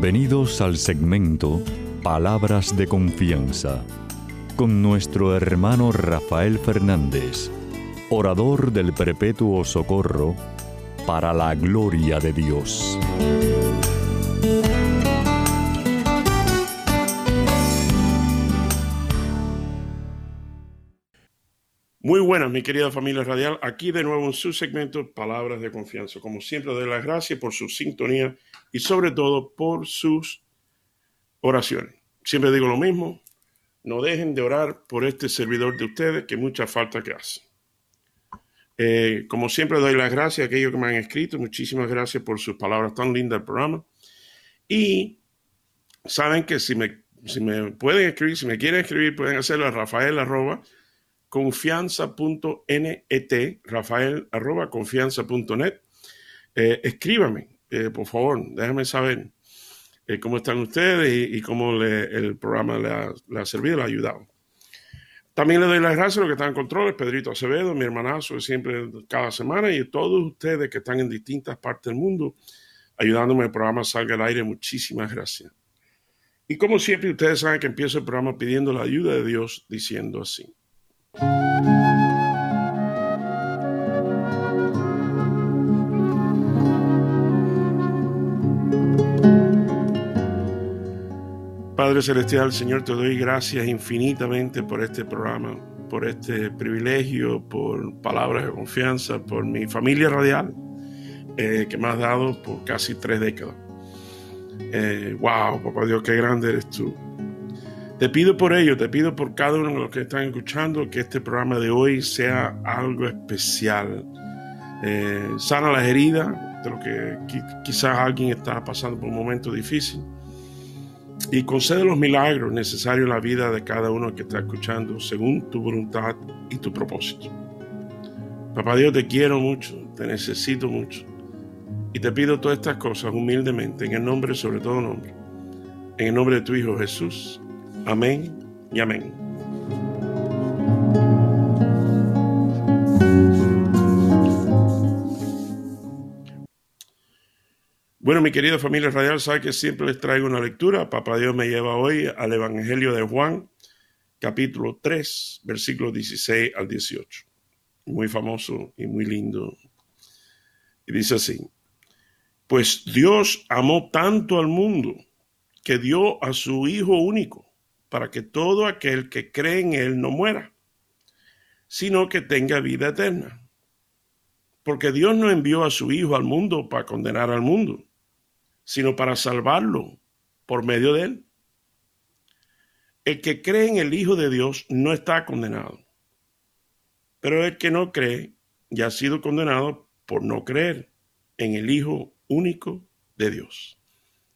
Bienvenidos al segmento Palabras de Confianza con nuestro hermano Rafael Fernández, orador del Perpetuo Socorro, para la gloria de Dios. Muy buenas, mi querida familia radial. Aquí de nuevo en su segmento Palabras de Confianza. Como siempre, doy las gracias por su sintonía y sobre todo por sus oraciones. Siempre digo lo mismo, no dejen de orar por este servidor de ustedes que mucha falta que hace. Eh, como siempre doy las gracias a aquellos que me han escrito. Muchísimas gracias por sus palabras tan lindas del programa. Y saben que si me, si me pueden escribir, si me quieren escribir, pueden hacerlo a rafael arroba confianza.net, rafael arroba confianza.net. Eh, escríbame, eh, por favor, déjame saber eh, cómo están ustedes y, cómo el programa le ha, le ha, servido, le ha ayudado. También le doy las gracias a los que están en controles, Pedrito Acevedo, mi hermanazo siempre, cada semana, y a todos ustedes que están en distintas partes del mundo, ayudándome el programa salga al aire. Muchísimas gracias. Y como siempre, ustedes saben que empiezo el programa pidiendo la ayuda de Dios, diciendo así. Padre Celestial, Señor, te doy gracias infinitamente por este programa, por este privilegio, por palabras de confianza, por mi familia radial eh, que me has dado por casi tres décadas. Eh, wow, papá Dios, qué grande eres tú. Te pido por ello, te pido por cada uno de los que están escuchando que este programa de hoy sea algo especial. Eh, sana las heridas de lo que quizás alguien está pasando por un momento difícil y concede los milagros necesarios en la vida de cada uno que está escuchando según tu voluntad y tu propósito. Papá Dios, te quiero mucho, te necesito mucho y te pido todas estas cosas humildemente en el nombre sobre todo nombre, en el nombre de tu Hijo Jesús. Amén y amén. Bueno, mi querida familia radial, sabe que siempre les traigo una lectura. Papá Dios me lleva hoy al Evangelio de Juan, capítulo 3, versículos 16 al 18. Muy famoso y muy lindo. Y dice así, pues Dios amó tanto al mundo que dio a su Hijo único para que todo aquel que cree en Él no muera, sino que tenga vida eterna. Porque Dios no envió a su Hijo al mundo para condenar al mundo, sino para salvarlo por medio de Él. El que cree en el Hijo de Dios no está condenado, pero el que no cree ya ha sido condenado por no creer en el Hijo único de Dios.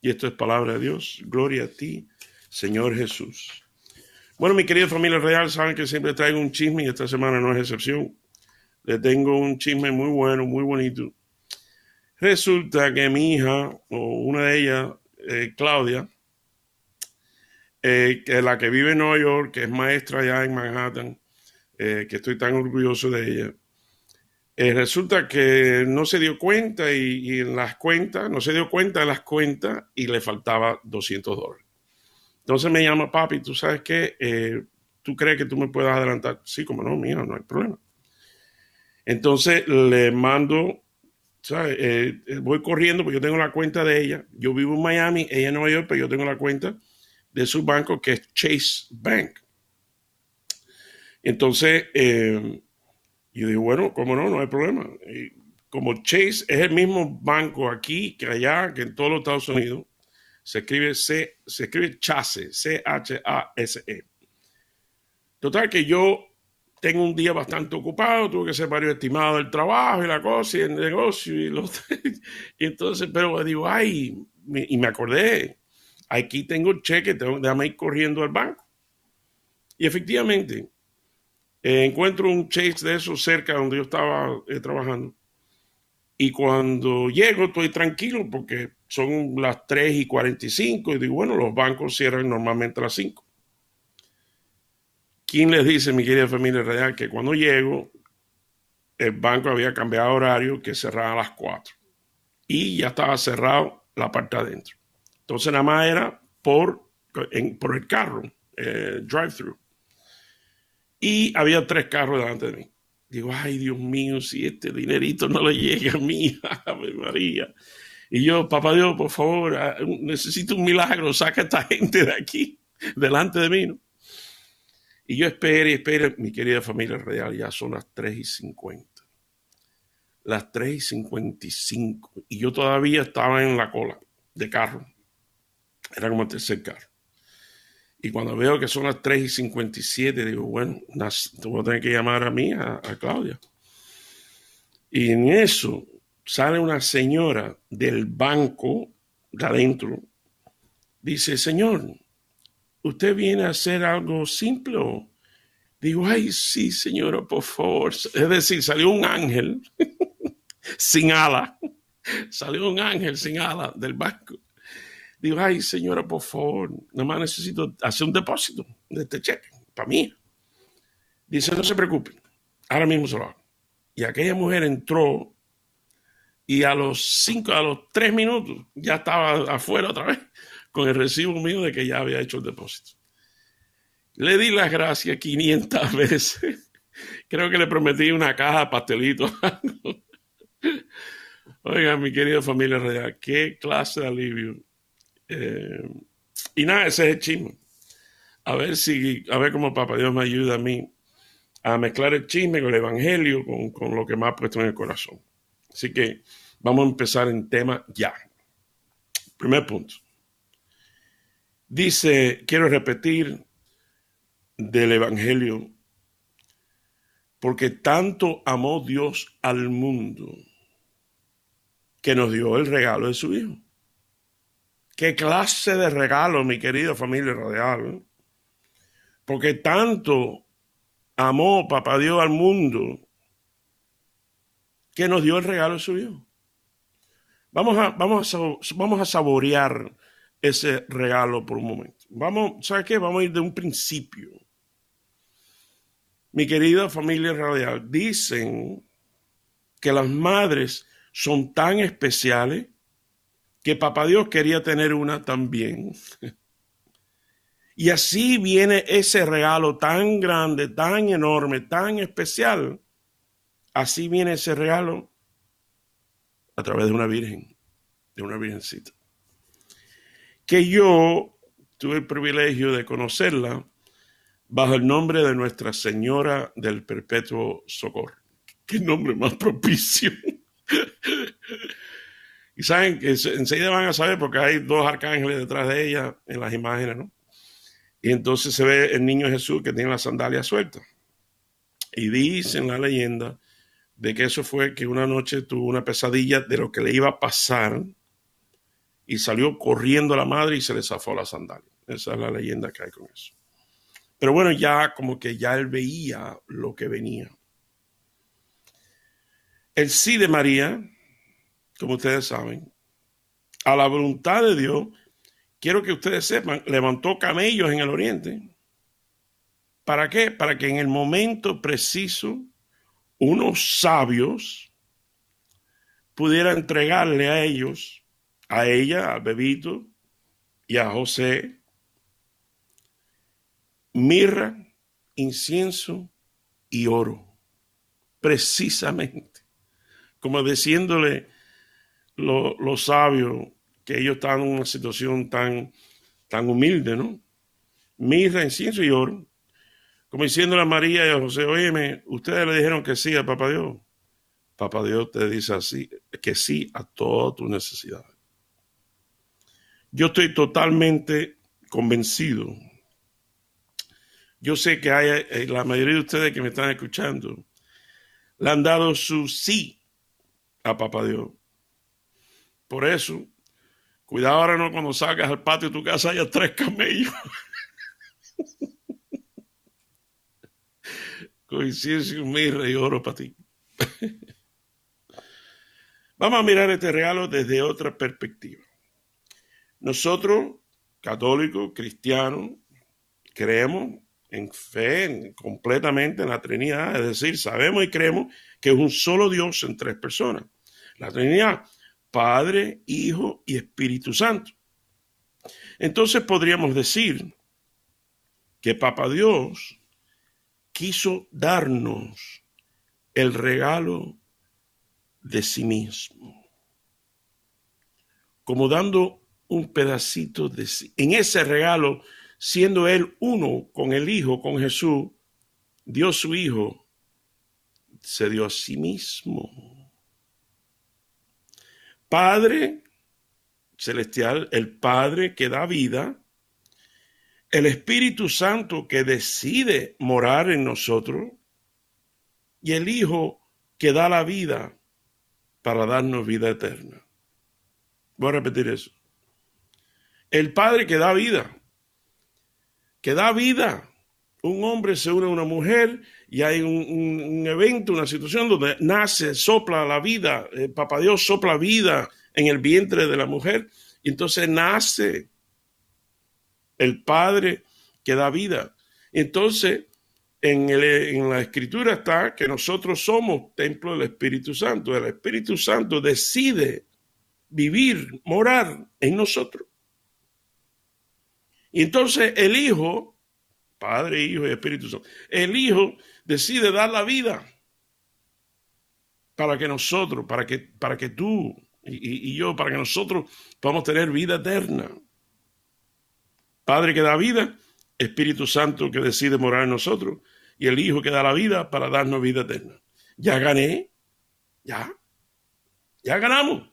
Y esto es palabra de Dios. Gloria a ti, Señor Jesús. Bueno, mi querida familia real, saben que siempre traigo un chisme y esta semana no es excepción. Le tengo un chisme muy bueno, muy bonito. Resulta que mi hija, o una de ellas, eh, Claudia, eh, que la que vive en Nueva York, que es maestra allá en Manhattan, eh, que estoy tan orgulloso de ella, resulta que no se dio cuenta y, en las cuentas, no se dio cuenta de las cuentas y le faltaba 200 dólares. Entonces me llama papi, tú sabes qué, tú crees que tú me puedes adelantar. Sí, como no, mira, no hay problema. Entonces le mando, ¿sabes? Eh, voy corriendo porque yo tengo la cuenta de ella. Yo vivo en Miami, ella en Nueva York, pero yo tengo la cuenta de su banco que es Chase Bank. Entonces, eh, yo digo, bueno, como no, no hay problema. Como Chase es el mismo banco aquí que allá, que en todos los Estados Unidos, se escribe C, se escribe Chase, C-H-A-S-E. Total que yo tengo un día bastante ocupado, tuve que hacer varios estimados del trabajo y la cosa y el negocio y, los, y entonces, pero digo, ay, y me acordé, aquí tengo el cheque, tengo, déjame ir corriendo al banco. Y efectivamente, encuentro un Chase de esos cerca donde yo estaba eh, trabajando. Y cuando llego estoy tranquilo porque son las 3 y 45 y digo, bueno, los bancos cierran normalmente a las 5. ¿Quién les dice, mi querida familia real, que cuando llego, el banco había cambiado horario, que cerraba a las 4 y ya estaba cerrado la parte adentro? Entonces nada más era por, por el carro, eh, drive-thru. Y había tres carros delante de mí. Digo, ay Dios mío, si este dinerito no le llega a mí, Ave María. Y yo, papá Dios, por favor, ah, necesito un milagro, saca a esta gente de aquí, delante de mí. Y yo espero y espero, mi querida familia real, ya son las 3 y 50. Las 3 y 55. Y yo todavía estaba en la cola de carro. Era como el tercer carro. Y cuando veo que son las 3 y 57, digo, bueno, voy a tener que llamar a mí, a, Claudia. Y en eso sale una señora del banco de adentro. Dice, señor, ¿usted viene a hacer algo simple? Digo, ay, sí, señora, por favor. Es decir, salió un ángel sin ala. Salió un ángel sin ala del banco. Digo, ay, señora, por favor, nada más necesito hacer un depósito de este cheque para mí. Dice, no se preocupe, ahora mismo se lo hago. Y aquella mujer entró y a los cinco, a los tres minutos ya estaba afuera otra vez con el recibo mío de que ya había hecho el depósito. Le di las gracias 500 veces. Creo que le prometí una caja de pastelitos. Oiga, mi querida familia real, qué clase de alivio eh, y nada, ese es el chisme. A ver si, a ver cómo Papá Dios me ayuda a mí a mezclar el chisme con el evangelio, con, con lo que me ha puesto en el corazón. Así que vamos a empezar en tema ya. Primer punto. Dice, quiero repetir del evangelio, porque tanto amó Dios al mundo que nos dio el regalo de su Hijo. Qué clase de regalo, mi querida familia radial. Porque tanto amó Papá Dios al mundo que nos dio el regalo suyo. Vamos a, vamos a, vamos a saborear ese regalo por un momento. Vamos, ¿sabes qué? Vamos a ir de un principio. Mi querida familia radial, dicen que las madres son tan especiales que Papá Dios quería tener una también. Y así viene ese regalo tan grande, tan enorme, tan especial. Así viene ese regalo a través de una virgen, de una virgencita. Que yo tuve el privilegio de conocerla bajo el nombre de Nuestra Señora del Perpetuo Socorro. Qué nombre más propicio. Y saben que enseguida van a saber porque hay dos arcángeles detrás de ella en las imágenes, ¿no? Y entonces se ve el niño Jesús que tiene las sandalias sueltas. Y dice en la leyenda de que eso fue que una noche tuvo una pesadilla de lo que le iba a pasar y salió corriendo a la madre y se le zafó la sandalia. Esa es la leyenda que hay con eso. Pero bueno, ya como que ya él veía lo que venía. El sí de María como ustedes saben, a la voluntad de Dios, quiero que ustedes sepan, levantó camellos en el oriente. ¿Para qué? Para que en el momento preciso unos sabios pudieran entregarle a ellos, a ella, a bebito y a José, mirra, incienso y oro. Precisamente. Como diciéndole, los sabios que ellos estaban en una situación tan, tan humilde, ¿no? Mirra, incienso y oro. Como diciéndole a María y a José, oye, ustedes le dijeron que sí a Papá Dios. Papá Dios te dice así, que sí a todas tus necesidades. Yo estoy totalmente convencido. Yo sé que hay, eh, la mayoría de ustedes que me están escuchando le han dado su sí a Papá Dios. Por eso, cuidado ahora no cuando salgas al patio de tu casa haya tres camellos. Coincidencia, y oro para ti. Vamos a mirar este regalo desde otra perspectiva. Nosotros, católicos, cristianos, creemos en fe completamente en la Trinidad, es decir, sabemos y creemos que es un solo Dios en tres personas. La Trinidad Padre, Hijo y Espíritu Santo. Entonces podríamos decir que Papa Dios quiso darnos el regalo de sí mismo, como dando un pedacito de sí. En ese regalo, siendo Él uno con el Hijo, con Jesús, dio su Hijo, se dio a sí mismo. Padre celestial, el Padre que da vida, el Espíritu Santo que decide morar en nosotros y el Hijo que da la vida para darnos vida eterna. Voy a repetir eso. El Padre que da vida, que da vida. Un hombre se une a una mujer y hay un, evento, una situación donde nace, sopla la vida, el Papá Dios sopla vida en el vientre de la mujer y entonces nace el Padre que da vida. Entonces, en, en, la escritura está que nosotros somos templo del Espíritu Santo. El Espíritu Santo decide vivir, morar en nosotros. Entonces el Hijo, Padre, Hijo y Espíritu Santo, el Hijo decide dar la vida para que nosotros, para que, para que tú y, y yo, para que nosotros podamos tener vida eterna. Padre que da vida, Espíritu Santo que decide morar en nosotros y el Hijo que da la vida para darnos vida eterna. Ya gané, ya, ya ganamos.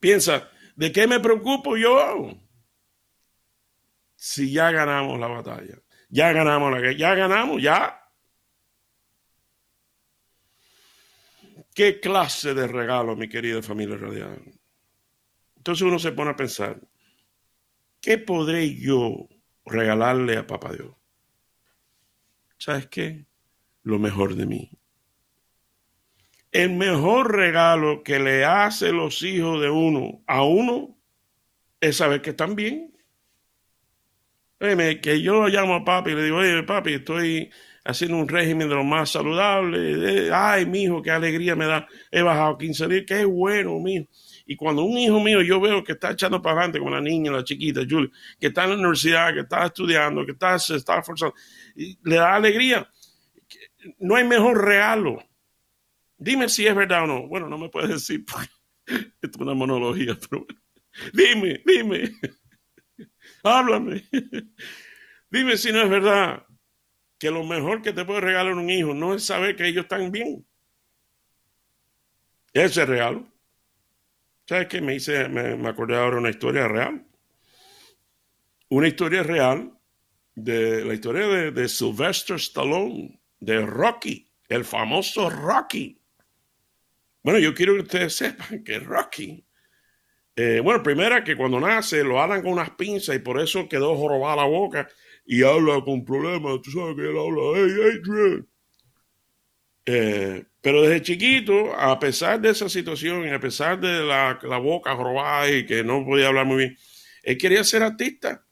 Piensa, ¿de qué me preocupo yo? Si ya ganamos la batalla, ya ganamos la ya ganamos, ya. ¿Qué clase de regalo, mi querida familia radial? Entonces uno se pone a pensar, ¿qué podré yo regalarle a Papá Dios? ¿Sabes qué? Lo mejor de mí. El mejor regalo que le hace los hijos de uno a uno es saber que están bien. Que yo llamo a papi y le digo, oye, papi, estoy haciendo un régimen de lo más saludable. Ay, mi hijo, qué alegría me da. He bajado 15 días, qué bueno, mijo. Y cuando un hijo mío yo veo que está echando para adelante con la niña, la chiquita, Julie, que está en la universidad, que está estudiando, que está, se está esforzando, le da alegría. No hay mejor regalo. Dime si es verdad o no. Bueno, no me puedes decir, esto es una monología, pero dime, dime. Háblame. Dime si no es verdad que lo mejor que te puede regalar un hijo no es saber que ellos están bien. Ese regalo. ¿Sabes qué? Me, hice, me, acordé ahora una historia real. Una historia real de la historia de, Sylvester Stallone, de Rocky, el famoso Rocky. Bueno, yo quiero que ustedes sepan que Rocky, eh, bueno, primero que cuando nace lo hablan con unas pinzas y por eso quedó jorobada la boca y habla con problemas. Tú sabes que él habla, hey, Adrian. Eh, pero desde chiquito, a pesar de esa situación, y a pesar de la, boca robada y que no podía hablar muy bien, él quería ser artista.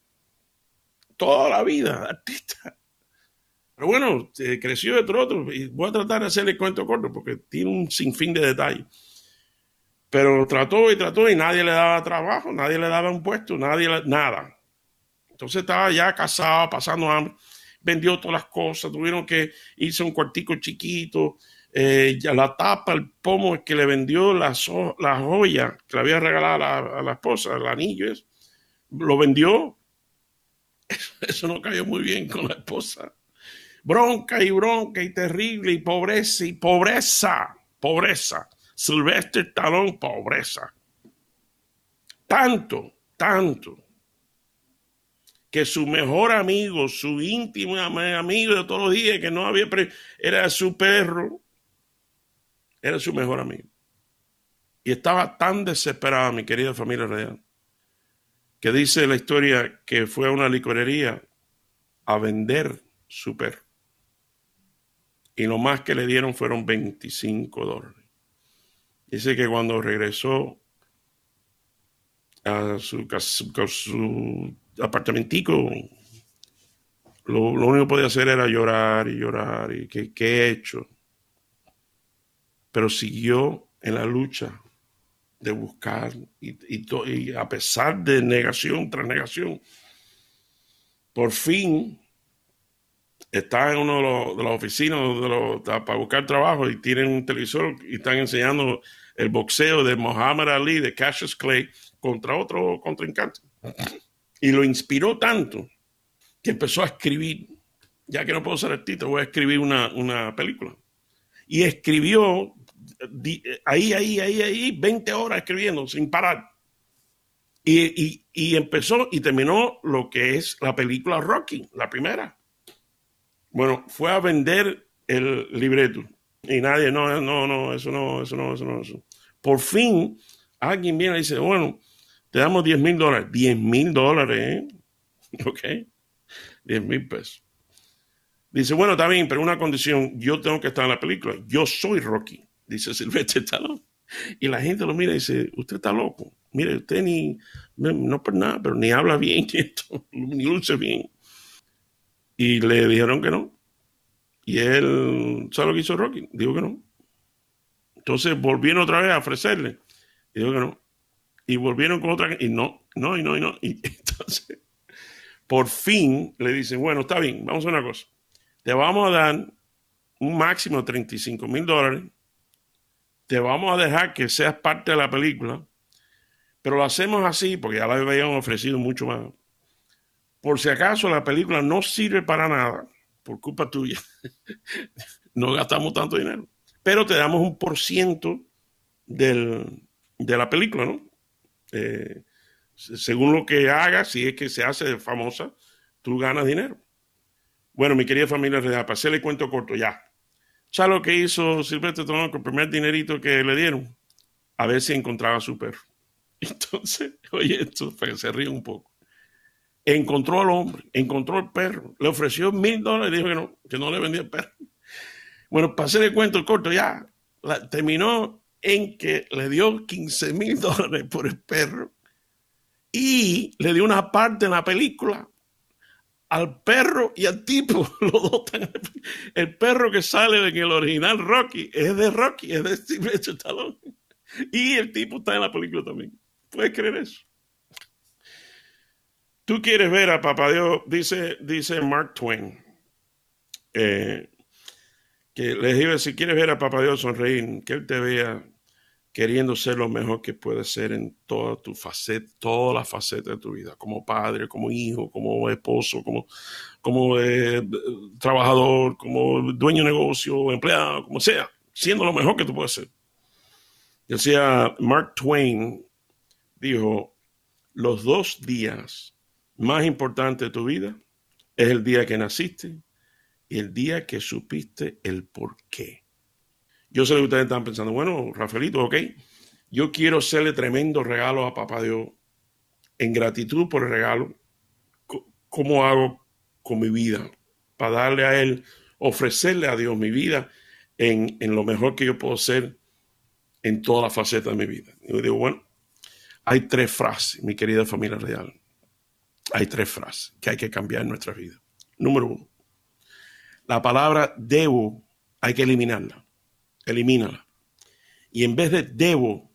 Toda la vida, artista. Pero bueno, creció de otro. Y voy a tratar de hacerle cuento corto porque tiene un sinfín de detalles. Pero trató y trató y nadie le daba trabajo, nadie le daba un puesto, nadie nada. Entonces estaba ya casado, pasando hambre, vendió todas las cosas, tuvieron que irse a un cuartico chiquito, eh, la tapa, el pomo que le vendió la, joya que le había regalado a la, esposa, el anillo, lo vendió. Eso, no cayó muy bien con la esposa. Bronca y bronca y terrible y pobreza y pobreza, pobreza. Silvestre Talón, pobreza. Tanto, tanto que su mejor amigo, su íntimo amigo de todos los días, que no había, era su perro, era su mejor amigo. Y estaba tan desesperada, mi querida familia real, que dice la historia que fue a una licorería a vender su perro. Y lo más que le dieron fueron 25 dólares. Dice que cuando regresó a su, su apartamentico, lo, único que podía hacer era llorar y llorar y qué he hecho. Pero siguió en la lucha de buscar y, a pesar de negación tras negación, por fin está en uno de, las oficinas para buscar trabajo y tienen un televisor y están enseñando el boxeo de Muhammad Ali, de Cassius Clay, contra otro contrincante. Y lo inspiró tanto que empezó a escribir, ya que no puedo ser artista, voy a escribir una, una película. Y escribió ahí, ahí, ahí, ahí, 20 horas escribiendo sin parar. Y, empezó y terminó lo que es la película Rocky, la primera. Bueno, fue a vender el libreto y nadie, no, no, no, eso no, eso no, eso no, eso. Por fin, alguien viene y dice, bueno, te damos 10 mil dólares. 10 mil dólares, ¿eh? Ok. 10 mil pesos. Dice, bueno, está bien, pero una condición, yo tengo que estar en la película. Yo soy Rocky dice Silvestre Stallone. Y la gente lo mira y dice, usted está loco. Mire, usted ni, no, por nada, pero ni habla bien, ni luce bien. Y le dijeron que no. Y él, ¿sabe lo que hizo Rocky? Dijo que no. Entonces volvieron otra vez a ofrecerle. Y dijo que no. Y volvieron con otra. Y no, no, y no, y no. Y entonces, por fin le dicen, bueno, está bien, vamos a una cosa. Te vamos a dar un máximo de 35 mil dólares te vamos a dejar que seas parte de la película, pero lo hacemos así porque ya la habían ofrecido mucho más. Por si acaso la película no sirve para nada, por culpa tuya, no gastamos tanto dinero, pero te damos un por ciento de la película, ¿no? Eh, según lo que hagas, si es que se hace famosa, tú ganas dinero. Bueno, mi querida familia real, para hacerle cuento corto ya. ¿Sabes lo que hizo Silvestre Stallone con el primer dinerito que le dieron? A ver si encontraba a su perro. Entonces, oye, esto se ríe un poco. Encontró al hombre, encontró al perro, le ofreció mil dólares y dijo que no, que no le vendía el perro. Bueno, para hacer el cuento corto ya, terminó en que le dio 15 mil dólares por el perro y le dio una parte en la película al perro y al tipo. Los dos el perro que sale en el original Rocky es de Rocky, es de Steve Stallone. Y el tipo está en la película también. ¿Puedes creer eso? Tú quieres ver a Papá Dios, dice, dice Mark Twain, eh, que les digo, si quieres ver a Papá Dios sonreír, que él te vea queriendo ser lo mejor que puedes ser en toda tu faceta, todas las facetas de tu vida, como padre, como hijo, como esposo, como, como eh, trabajador, como dueño de negocio, empleado, como sea, siendo lo mejor que tú puedes ser. Decía Mark Twain, dijo, los dos días más importantes de tu vida es el día que naciste y el día que supiste el por qué. Yo sé que ustedes están pensando, bueno, Rafaelito, ok, yo quiero hacerle tremendo regalo a Papá Dios en gratitud por el regalo. ¿Cómo hago con mi vida? Para darle a Él, ofrecerle a Dios mi vida en, lo mejor que yo puedo ser en todas las facetas de mi vida. Yo digo, bueno, hay tres frases, mi querida familia real. Hay tres frases que hay que cambiar en nuestra vida. Número uno, la palabra debo hay que eliminarla elimínala. Y en vez de debo,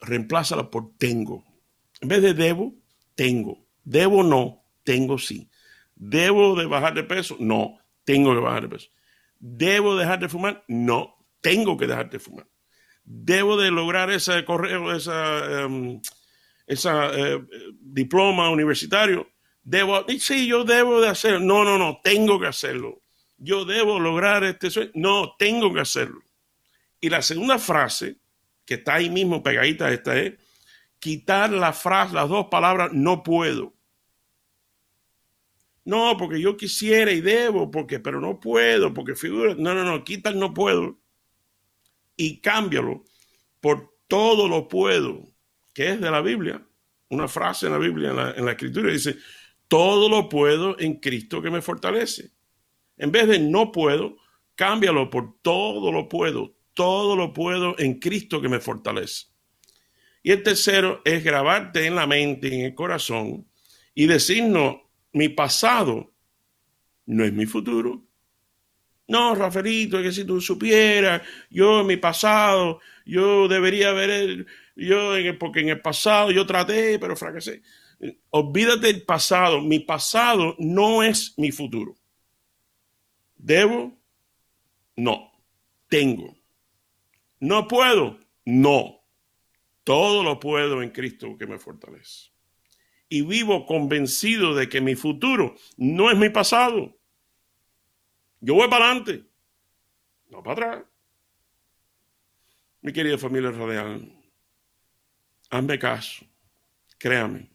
reemplázala por tengo. En vez de debo, tengo. Debo no, tengo sí. ¿Debo de bajar de peso? No, tengo que bajar de peso. ¿Debo dejar de fumar? No, tengo que dejar de fumar. ¿Debo de lograr ese correo, esa, em, esa eh, diploma universitario? Debo, sí, yo debo de hacerlo. No, no, no, tengo que hacerlo. Yo debo lograr este sueño. No, tengo que hacerlo. Y la segunda frase, que está ahí mismo pegadita esta, es quitar la frase, las dos palabras, no puedo. No, porque yo quisiera y debo, porque, pero no puedo, porque figura. No, no, no, quita el no puedo y cámbialo por todo lo puedo, que es de la Biblia. Una frase en la Biblia, en la, escritura, dice, todo lo puedo en Cristo que me fortalece. En vez de no puedo, cámbialo por todo lo puedo, todo lo puedo en Cristo que me fortalece. Y el tercero es grabarte en la mente, en el corazón, y decirnos, mi pasado no es mi futuro. No, Rafaelito, que si tú supieras, yo en mi pasado, yo debería haber, yo porque en el pasado yo traté, pero fracasé. Olvídate del pasado. Mi pasado no es mi futuro. ¿Debo? No. ¿Tengo? ¿No puedo? No. Todo lo puedo en Cristo que me fortalece. Y vivo convencido de que mi futuro no es mi pasado. Yo voy para adelante, no para atrás. Mi querida familia radial, hazme caso, créame,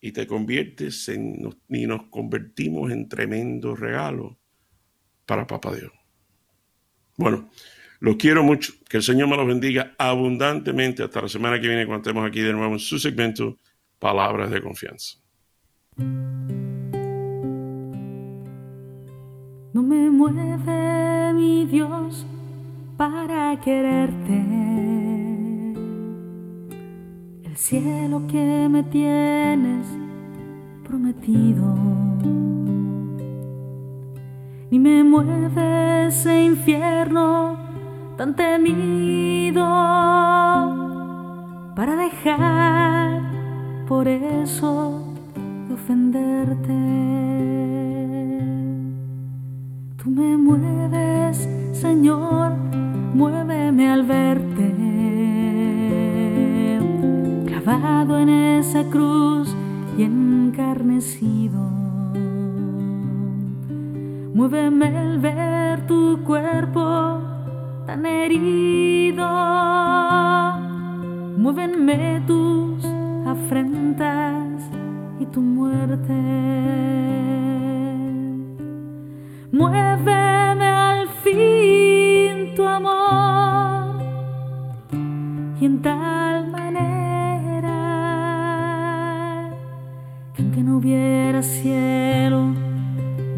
y te conviertes en, y nos convertimos en tremendo regalo para Papá Dios. Bueno, los quiero mucho. Que el Señor me los bendiga abundantemente. Hasta la semana que viene, cuando estemos aquí de nuevo en su segmento Palabras de Confianza. No me mueve mi Dios para quererte. El cielo que me tienes prometido. Ni me mueve ese infierno tan temido para dejar por eso de ofenderte. Tú me mueves, Señor, muéveme al verte, clavado en esa cruz y encarnecido. Muéveme al ver tu cuerpo tan herido. Muévenme tus afrentas y tu muerte. Muéveme al fin tu amor y en tal manera que aunque no hubiera cielo,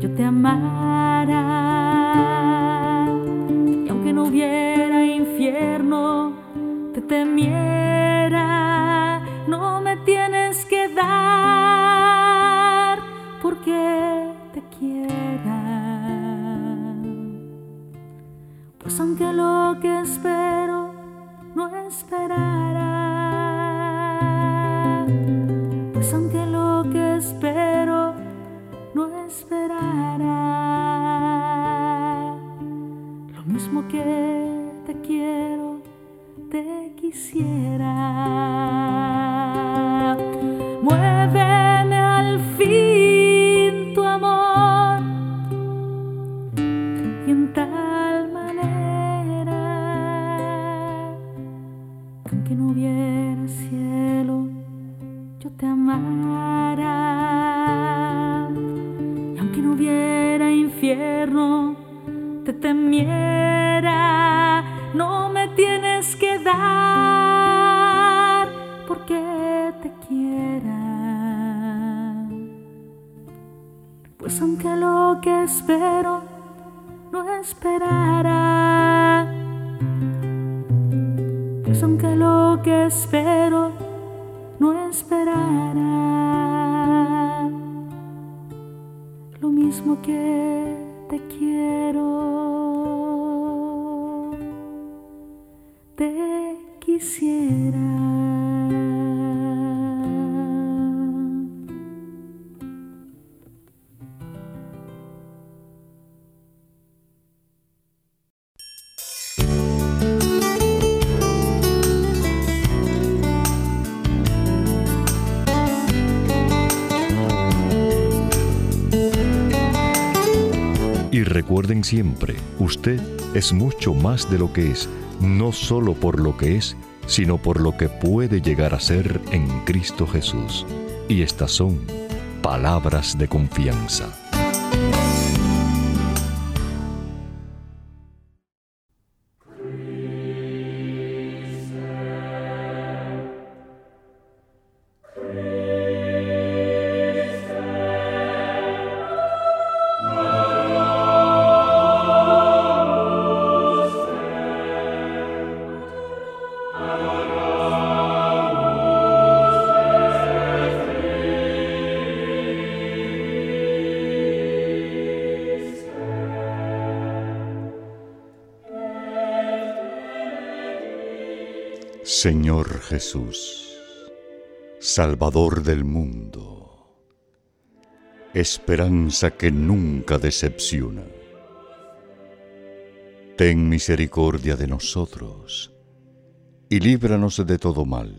yo te amara. No hubiera infierno, te temiera, Pues aunque lo que espero no esperara, pues aunque lo que espero no esperara mismo que te quiero, te quisiera. Aunque no hubiera infierno, te temiera, no me tienes que dar porque te quiera. Pues aunque lo que espero no esperara, pues aunque lo que espero no esperara, mismo que te quiero, te quisiera. Recuerden siempre, usted es mucho más de lo que es, no solo por lo que es, sino por lo que puede llegar a ser en Cristo Jesús. Y estas son palabras de confianza. Señor Jesús, Salvador del mundo, esperanza que nunca decepciona. Ten misericordia de nosotros y líbranos de todo mal.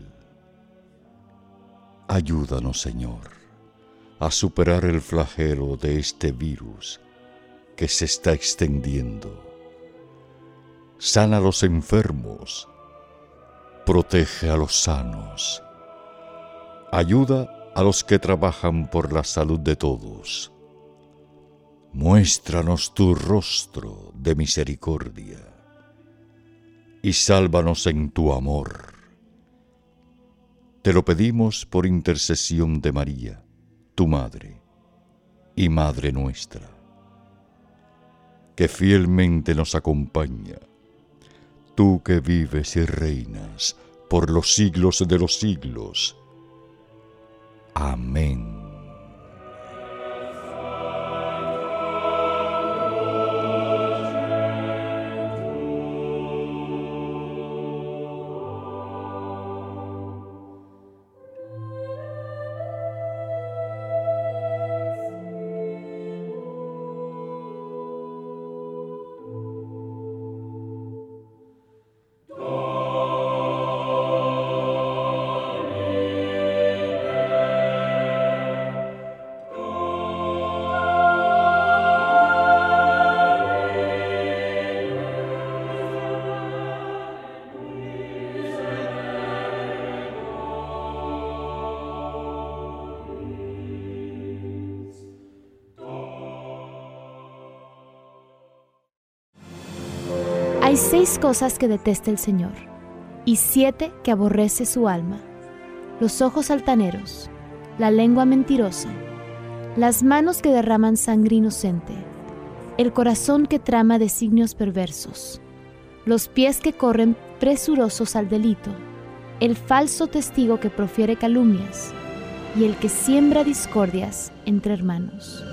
Ayúdanos, Señor, a superar el flagelo de este virus que se está extendiendo. Sana a los enfermos protege a los sanos, ayuda a los que trabajan por la salud de todos. Muéstranos tu rostro de misericordia y sálvanos en tu amor. Te lo pedimos por intercesión de María, tu Madre y Madre nuestra, que fielmente nos acompaña tú que vives y reinas por los siglos de los siglos. Amén. Hay seis cosas que detesta el Señor y siete que aborrece su alma. Los ojos altaneros, la lengua mentirosa, las manos que derraman sangre inocente, el corazón que trama designios perversos, los pies que corren presurosos al delito, el falso testigo que profiere calumnias y el que siembra discordias entre hermanos.